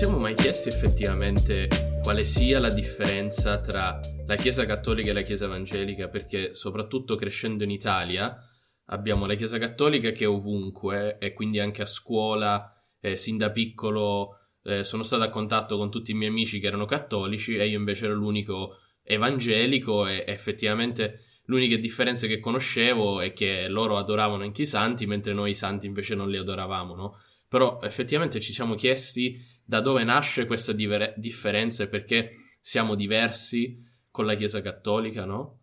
siamo mai chiesti effettivamente quale sia la differenza tra la Chiesa cattolica e la Chiesa evangelica? Perché soprattutto crescendo in Italia abbiamo la Chiesa cattolica che è ovunque e quindi anche a scuola, eh, sin da piccolo eh, sono stato a contatto con tutti i miei amici che erano cattolici e io invece ero l'unico evangelico e effettivamente l'unica differenza che conoscevo è che loro adoravano anche i santi mentre noi i santi invece non li adoravamo, no? Però effettivamente ci siamo chiesti da dove nasce questa diver- differenza e perché siamo diversi con la Chiesa cattolica, no?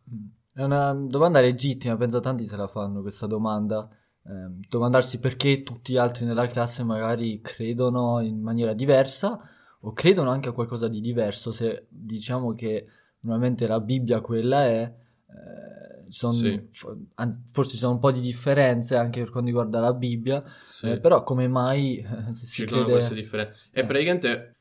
È una domanda legittima, penso tanti se la fanno questa domanda. Eh, domandarsi perché tutti gli altri nella classe magari credono in maniera diversa o credono anche a qualcosa di diverso, se diciamo che normalmente la Bibbia quella è, eh, sono, sì. forse ci sono un po' di differenze anche per quanto riguarda la Bibbia, sì. eh, però come mai eh, si ci crede... queste differenze? E eh. praticamente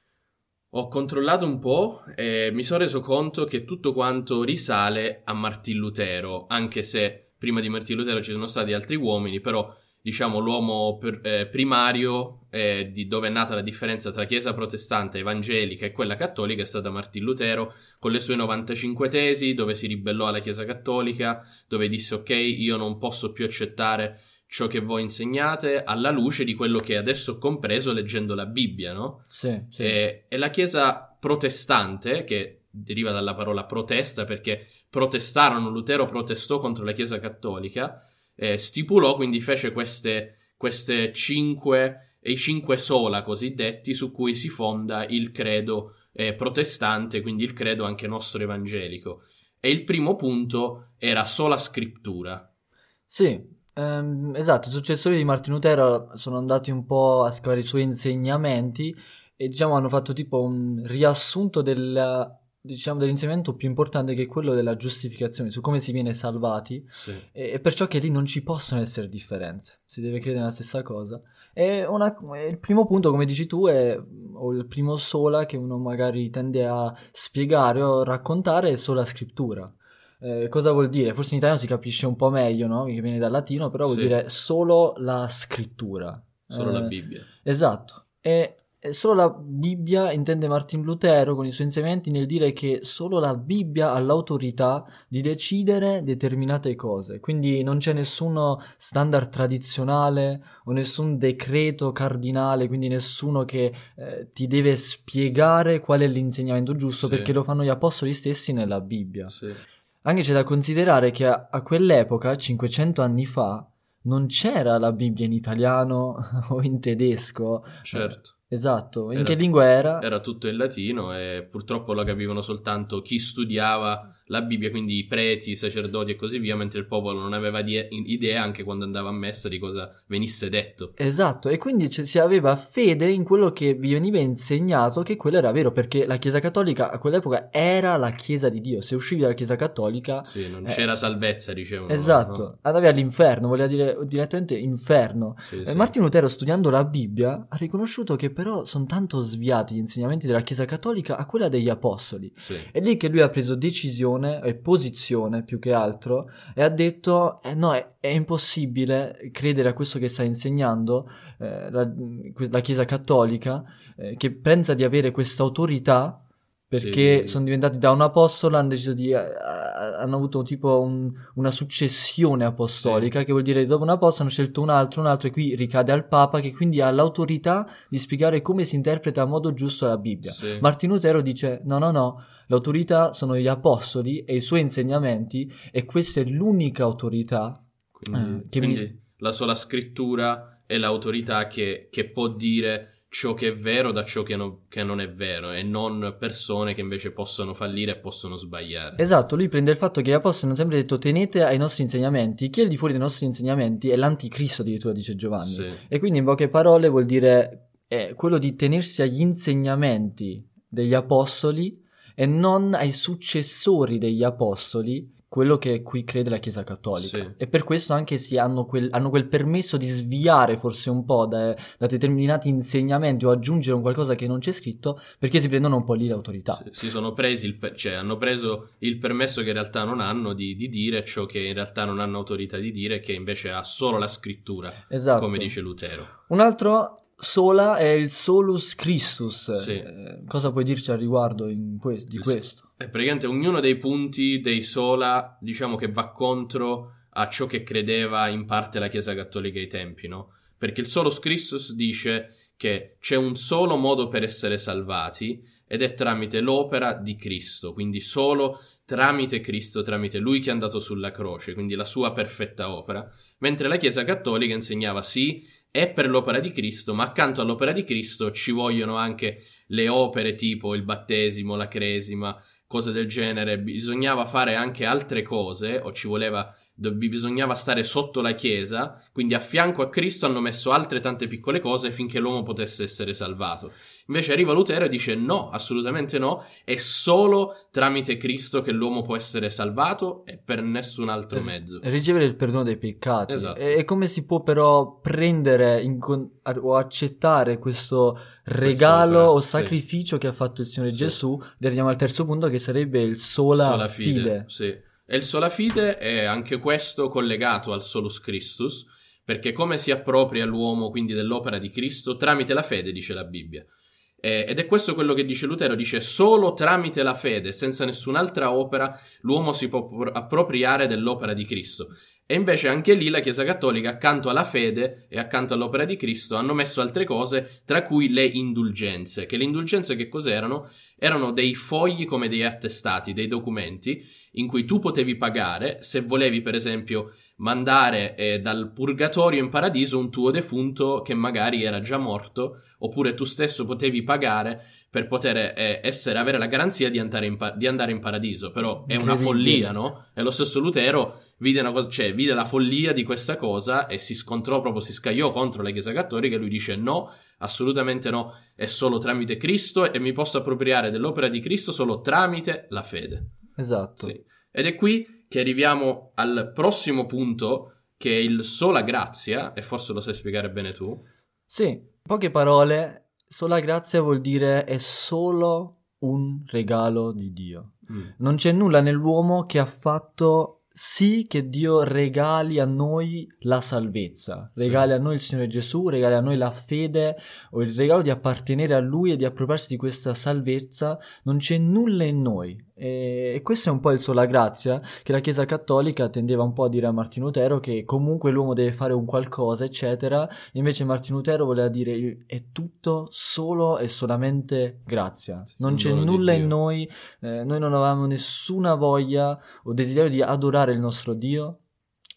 ho controllato un po' e mi sono reso conto che tutto quanto risale a Martin Lutero, anche se prima di Martin Lutero ci sono stati altri uomini, però diciamo, l'uomo per, eh, primario eh, di dove è nata la differenza tra chiesa protestante, evangelica e quella cattolica è stata Martin Lutero con le sue 95 tesi, dove si ribellò alla chiesa cattolica, dove disse ok, io non posso più accettare ciò che voi insegnate alla luce di quello che adesso ho compreso leggendo la Bibbia, no? Sì, sì. E, e la chiesa protestante, che deriva dalla parola protesta perché protestarono, Lutero protestò contro la chiesa cattolica, eh, stipulò, quindi fece queste, queste cinque, i cinque sola cosiddetti su cui si fonda il credo eh, protestante, quindi il credo anche nostro evangelico. E il primo punto era sola scrittura. Sì, ehm, esatto, i successori di Martin Lutero sono andati un po' a scavare i suoi insegnamenti e diciamo hanno fatto tipo un riassunto della diciamo, dell'insegnamento più importante che è quello della giustificazione, su come si viene salvati, sì. e, e, perciò che lì non ci possono essere differenze, si deve credere nella stessa cosa. E una, il primo punto, come dici tu, è, o il primo sola che uno magari tende a spiegare o raccontare è sola scrittura. Eh, cosa vuol dire? Forse in italiano si capisce un po' meglio, no? Che viene dal latino, però vuol sì. dire solo la scrittura. Solo eh, la Bibbia. Esatto. E solo la Bibbia intende Martin Lutero con i suoi insegnamenti nel dire che solo la Bibbia ha l'autorità di decidere determinate cose, quindi non c'è nessuno standard tradizionale o nessun decreto cardinale, quindi nessuno che eh, ti deve spiegare qual è l'insegnamento giusto sì. perché lo fanno gli apostoli stessi nella Bibbia. Sì. Anche c'è da considerare che a, a quell'epoca, 500 anni fa, non c'era la Bibbia in italiano o in tedesco. Certo. Esatto, in era, che lingua era? Era tutto in latino e purtroppo lo capivano soltanto chi studiava la Bibbia, quindi i preti, i sacerdoti e così via, mentre il popolo non aveva die- idea anche quando andava a messa di cosa venisse detto. Esatto, e quindi c- si aveva fede in quello che vi veniva insegnato che quello era vero, perché la Chiesa Cattolica a quell'epoca era la Chiesa di Dio. Se uscivi dalla Chiesa Cattolica... Sì, non eh, c'era salvezza, dicevano. Esatto, no? andavi all'inferno, voleva dire direttamente inferno. Sì, eh, sì. Martino Lutero, studiando la Bibbia, ha riconosciuto che però sono tanto sviati gli insegnamenti della Chiesa Cattolica a quella degli Apostoli. Sì. È lì che lui ha preso decisione posizione e posizione più che altro e ha detto eh, no è, è, impossibile credere a questo che sta insegnando eh, la, la, Chiesa Cattolica eh, che pensa di avere questa autorità perché sì. sono diventati da un apostolo hanno deciso di uh, hanno avuto tipo un, una successione apostolica sì. che vuol dire dopo un apostolo hanno scelto un altro un altro e qui ricade al papa che quindi ha l'autorità di spiegare come si interpreta a modo giusto la Bibbia sì. Martin Lutero dice no no no L'autorità sono gli apostoli e i suoi insegnamenti e questa è l'unica autorità quindi, eh, che quindi mi... la sola scrittura è l'autorità che, che, può dire ciò che è vero da ciò che, no, che, non è vero e non persone che invece possono fallire e possono sbagliare. Esatto, lui prende il fatto che gli apostoli hanno sempre detto tenete ai nostri insegnamenti, chi è di fuori dei nostri insegnamenti è l'anticristo addirittura dice Giovanni. Sì. E quindi in poche parole vuol dire è quello di tenersi agli insegnamenti degli apostoli e non ai successori degli apostoli, quello che qui crede la Chiesa Cattolica. Sì. E per questo anche si hanno quel, hanno quel permesso di sviare forse un po' da, da, determinati insegnamenti o aggiungere un qualcosa che non c'è scritto, perché si prendono un po' lì l'autorità. Sì, si sono presi il, cioè hanno preso il permesso che in realtà non hanno di, di, dire ciò che in realtà non hanno autorità di dire, che invece ha solo la scrittura, esatto. come dice Lutero. Un altro sola è il solus Christus. Sì. Eh, cosa puoi dirci al riguardo que- di questo? È praticamente ognuno dei punti dei sola, diciamo che va contro a ciò che credeva in parte la Chiesa Cattolica ai tempi, no? Perché il solus Christus dice che c'è un solo modo per essere salvati ed è tramite l'opera di Cristo, quindi solo tramite Cristo, tramite lui che è andato sulla croce, quindi la sua perfetta opera, mentre la Chiesa Cattolica insegnava sì, è per l'opera di Cristo, ma accanto all'opera di Cristo ci vogliono anche le opere tipo il battesimo, la cresima, cose del genere, bisognava fare anche altre cose o ci voleva do- bisognava stare sotto la chiesa, quindi a fianco a Cristo hanno messo altre tante piccole cose finché l'uomo potesse essere salvato. Invece arriva Lutero e dice no, assolutamente no, è solo tramite Cristo che l'uomo può essere salvato e per nessun altro mezzo. Ricevere il perdono dei peccati. Esatto. E, come si può però prendere con- o accettare questo regalo Quest'opera, o sì. sacrificio che ha fatto il Signore Sì. Gesù? E arriviamo al terzo punto che sarebbe il sola, Sola fide. Sì. E il sola fide è anche questo collegato al solus Christus, perché come si appropria l'uomo quindi dell'opera di Cristo tramite la fede, dice la Bibbia. Eh, ed è questo quello che dice Lutero, dice solo tramite la fede, senza nessun'altra opera, l'uomo si può pro- appropriare dell'opera di Cristo. E invece anche lì la Chiesa Cattolica, accanto alla fede e accanto all'opera di Cristo, hanno messo altre cose, tra cui le indulgenze. Che le indulgenze che cos'erano? Erano dei fogli come dei attestati, dei documenti, in cui tu potevi pagare se volevi, per esempio, mandare eh, dal purgatorio in paradiso un tuo defunto che magari era già morto, oppure tu stesso potevi pagare per poter eh, essere, avere la garanzia di andare, in pa- di andare in paradiso. Però è una follia, no? E lo stesso Lutero vide, una cosa, cioè, vide la follia di questa cosa e si scontrò proprio, si scagliò contro la Chiesa Cattolica e lui dice no, assolutamente no, è solo tramite Cristo e mi posso appropriare dell'opera di Cristo solo tramite la fede. Esatto. Sì. Ed è qui che arriviamo al prossimo punto, che è il sola grazia, e forse lo sai spiegare bene tu. Sì, in poche parole, sola grazia vuol dire è solo un regalo di Dio. Non c'è nulla nell'uomo che ha fatto sì che Dio regali a noi la salvezza, Sì. regali a noi il Signore Gesù, regali a noi la fede o il regalo di appartenere a Lui e di appropriarsi di questa salvezza. Non c'è nulla in noi. E, e questo è un po' il sola grazia che la Chiesa Cattolica tendeva un po' a dire a Martino Lutero che comunque l'uomo deve fare un qualcosa, eccetera. Invece Martino Lutero voleva dire è tutto solo e solamente grazia. Sì, Non c'è nulla in noi, eh, noi non avevamo nessuna voglia o desiderio di adorare il nostro Dio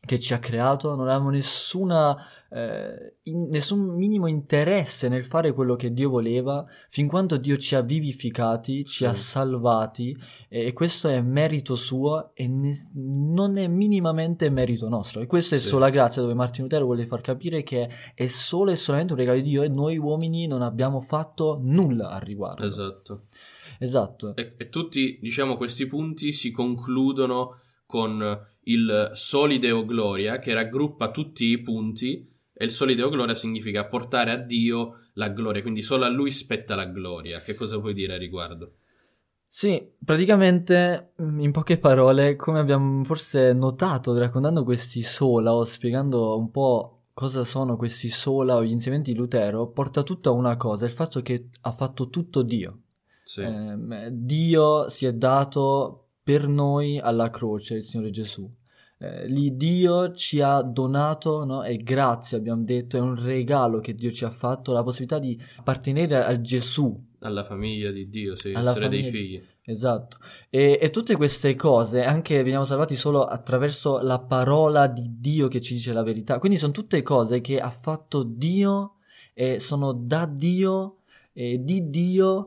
che ci ha creato, non avevamo nessuna, eh, in- nessun minimo interesse nel fare quello che Dio voleva, fin quando Dio ci ha vivificati, ci Sì. ha salvati e, e questo è merito suo e ne- non è minimamente merito nostro. E questo è Sì. sola grazia dove Martino Lutero vuole far capire che è solo e solamente un regalo di Dio e noi uomini non abbiamo fatto nulla al riguardo. Esatto. Esatto. E, e tutti, diciamo, questi punti si concludono con il solideo gloria, che raggruppa tutti i punti, e il solideo gloria significa portare a Dio la gloria, quindi solo a Lui spetta la gloria. Che cosa puoi dire a riguardo? Sì, praticamente in poche parole, come abbiamo forse notato raccontando questi sola o spiegando un po' cosa sono questi sola o gli insegnamenti di Lutero, porta tutto a una cosa, il fatto che ha fatto tutto Dio. Sì, Ehm, Dio si è dato per noi alla croce, il Signore Gesù. Eh, lì Dio ci ha donato, no? E grazie abbiamo detto, è un regalo che Dio ci ha fatto, la possibilità di appartenere a Gesù, alla famiglia di Dio, sì, Alla essere dei famiglia. figli. Esatto, e, e tutte queste cose, anche veniamo salvati solo attraverso la parola di Dio che ci dice la verità. Quindi sono tutte cose che ha fatto Dio e sono da Dio e di Dio.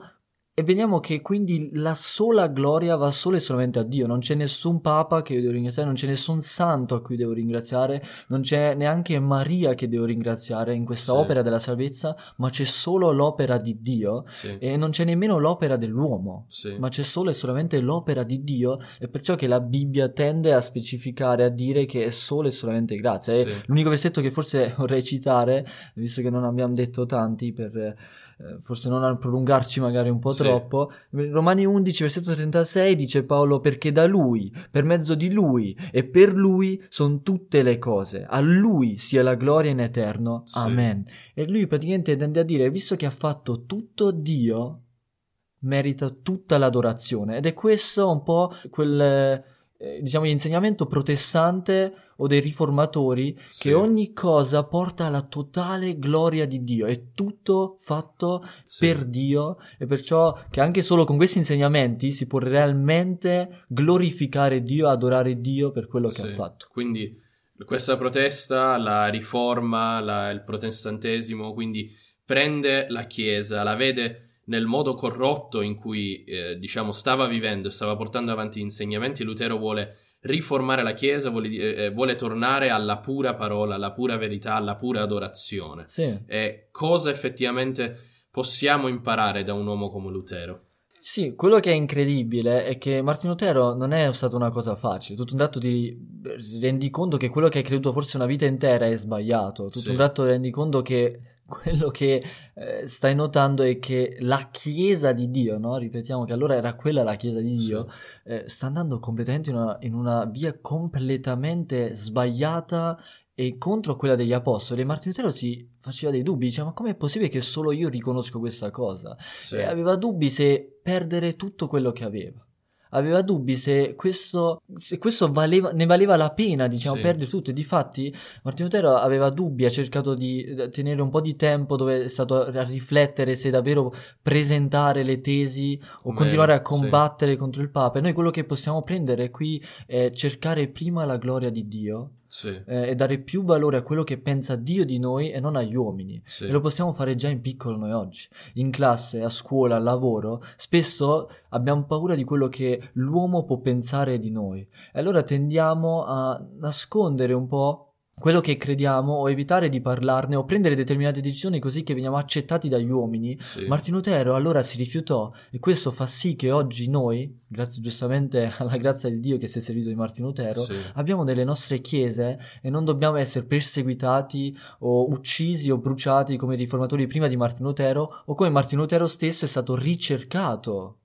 E vediamo che quindi la sola gloria va solo e solamente a Dio. Non c'è nessun Papa che io devo ringraziare, non c'è nessun santo a cui devo ringraziare, non c'è neanche Maria che devo ringraziare in questa Sì. opera della salvezza, ma c'è solo l'opera di Dio Sì, e non c'è nemmeno l'opera dell'uomo sì, ma c'è solo e solamente l'opera di Dio, è perciò che la Bibbia tende a specificare, a dire che è solo e solamente grazia. L'unico versetto che forse vorrei citare, visto che non abbiamo detto tanti per forse non a prolungarci magari un po' Sì. troppo. Romani 11, versetto 36 dice Paolo perché da lui, per mezzo di lui e per lui sono tutte le cose. A lui sia la gloria in eterno. Sì. Amen. E lui praticamente tende a dire, visto che ha fatto tutto Dio, merita tutta l'adorazione. Ed è questo un po' quel, eh, diciamo, l'insegnamento protestante o dei riformatori Sì. che ogni cosa porta alla totale gloria di Dio. È tutto fatto Sì. per Dio e perciò che anche solo con questi insegnamenti si può realmente glorificare Dio, adorare Dio per quello che Sì. ha fatto. Quindi questa protesta, la riforma, la- il protestantesimo, quindi prende la Chiesa, la vede nel modo corrotto in cui eh, diciamo stava vivendo e stava portando avanti gli insegnamenti. Lutero vuole riformare la Chiesa, vuole, eh, eh, vuole tornare alla pura parola, alla pura verità, alla pura adorazione. Sì. E cosa effettivamente possiamo imparare da un uomo come Lutero? Sì, quello che è incredibile è che Martino Lutero non è stata una cosa facile. Tutto un tratto ti rendi conto che quello che hai creduto forse una vita intera è sbagliato. Tutto Sì. un tratto rendi conto che quello che eh, stai notando è che la Chiesa di Dio, no? Ripetiamo che allora era quella la Chiesa di Dio, eh, sta andando completamente in una, in una via completamente sbagliata e contro quella degli apostoli. Martino Lutero si faceva dei dubbi, diceva ma com'è possibile che solo io riconosco questa cosa? Sì. E aveva dubbi se perdere tutto quello che aveva. Aveva dubbi se questo, se questo valeva, ne valeva la pena, diciamo, Sì. perdere tutto. E difatti Martino Lutero aveva dubbi, ha cercato di eh, tenere un po' di tempo dove è stato a riflettere se davvero presentare le tesi o Come- continuare a sì. combattere contro il Papa. E noi quello che possiamo prendere qui è cercare prima la gloria di Dio Sì, eh, e dare più valore a quello che pensa Dio di noi e non agli uomini. sì. E lo possiamo fare già in piccolo noi oggi. In classe, a scuola, al lavoro, spesso abbiamo paura di quello che l'uomo può pensare di noi. E allora tendiamo a nascondere un po' quello che crediamo o evitare di parlarne o prendere determinate decisioni così che veniamo accettati dagli uomini. Sì. Martino Lutero allora si rifiutò e questo fa sì che oggi noi, grazie giustamente alla grazia di Dio che si è servito di Martino Lutero, Sì. abbiamo delle nostre chiese e non dobbiamo essere perseguitati o uccisi o bruciati come i riformatori prima di Martino Lutero o come Martino Lutero stesso è stato ricercato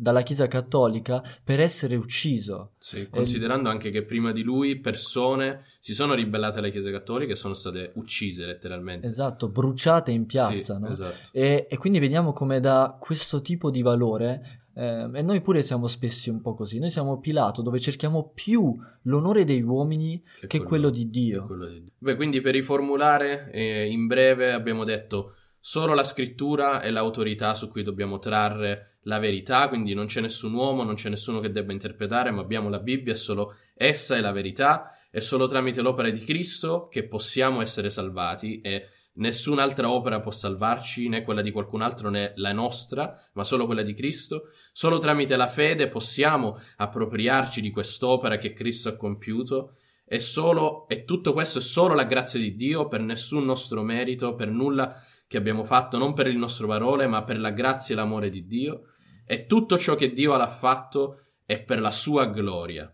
dalla Chiesa cattolica per essere ucciso. Sì, considerando anche che prima di lui persone si sono ribellate alle chiese cattoliche e sono state uccise letteralmente. Esatto, bruciate in piazza. Sì, no? esatto. E, e quindi vediamo come da questo tipo di valore, eh, e noi pure siamo spesso un po' così, noi siamo Pilato dove cerchiamo più l'onore dei uomini che quello di Dio. che quello di Dio. Beh, quindi per riformulare, eh, in breve abbiamo detto solo la scrittura è l'autorità su cui dobbiamo trarre la verità, quindi non c'è nessun uomo, non c'è nessuno che debba interpretare, ma abbiamo la Bibbia, solo essa è la verità, è solo tramite l'opera di Cristo che possiamo essere salvati e nessun'altra opera può salvarci, né quella di qualcun altro né la nostra, ma solo quella di Cristo. Solo tramite la fede possiamo appropriarci di quest'opera che Cristo ha compiuto è solo, e tutto questo è solo la grazia di Dio, per nessun nostro merito, per nulla che abbiamo fatto, non per il nostro parole, ma per la grazia e l'amore di Dio. E tutto ciò che Dio ha fatto è per la sua gloria.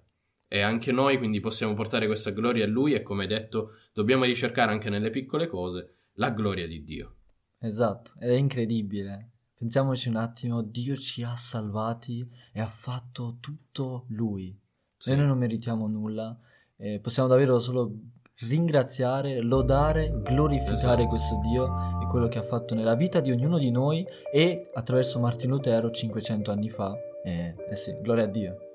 E anche noi quindi possiamo portare questa gloria a Lui e come detto dobbiamo ricercare anche nelle piccole cose la gloria di Dio. Esatto, ed è incredibile. Pensiamoci un attimo, Dio ci ha salvati e ha fatto tutto Lui. Sì. Noi non meritiamo nulla, e possiamo davvero solo ringraziare, lodare, glorificare Esatto. questo Dio quello che ha fatto nella vita di ognuno di noi e attraverso Martino Lutero 500 anni fa. E, eh sì, gloria a Dio.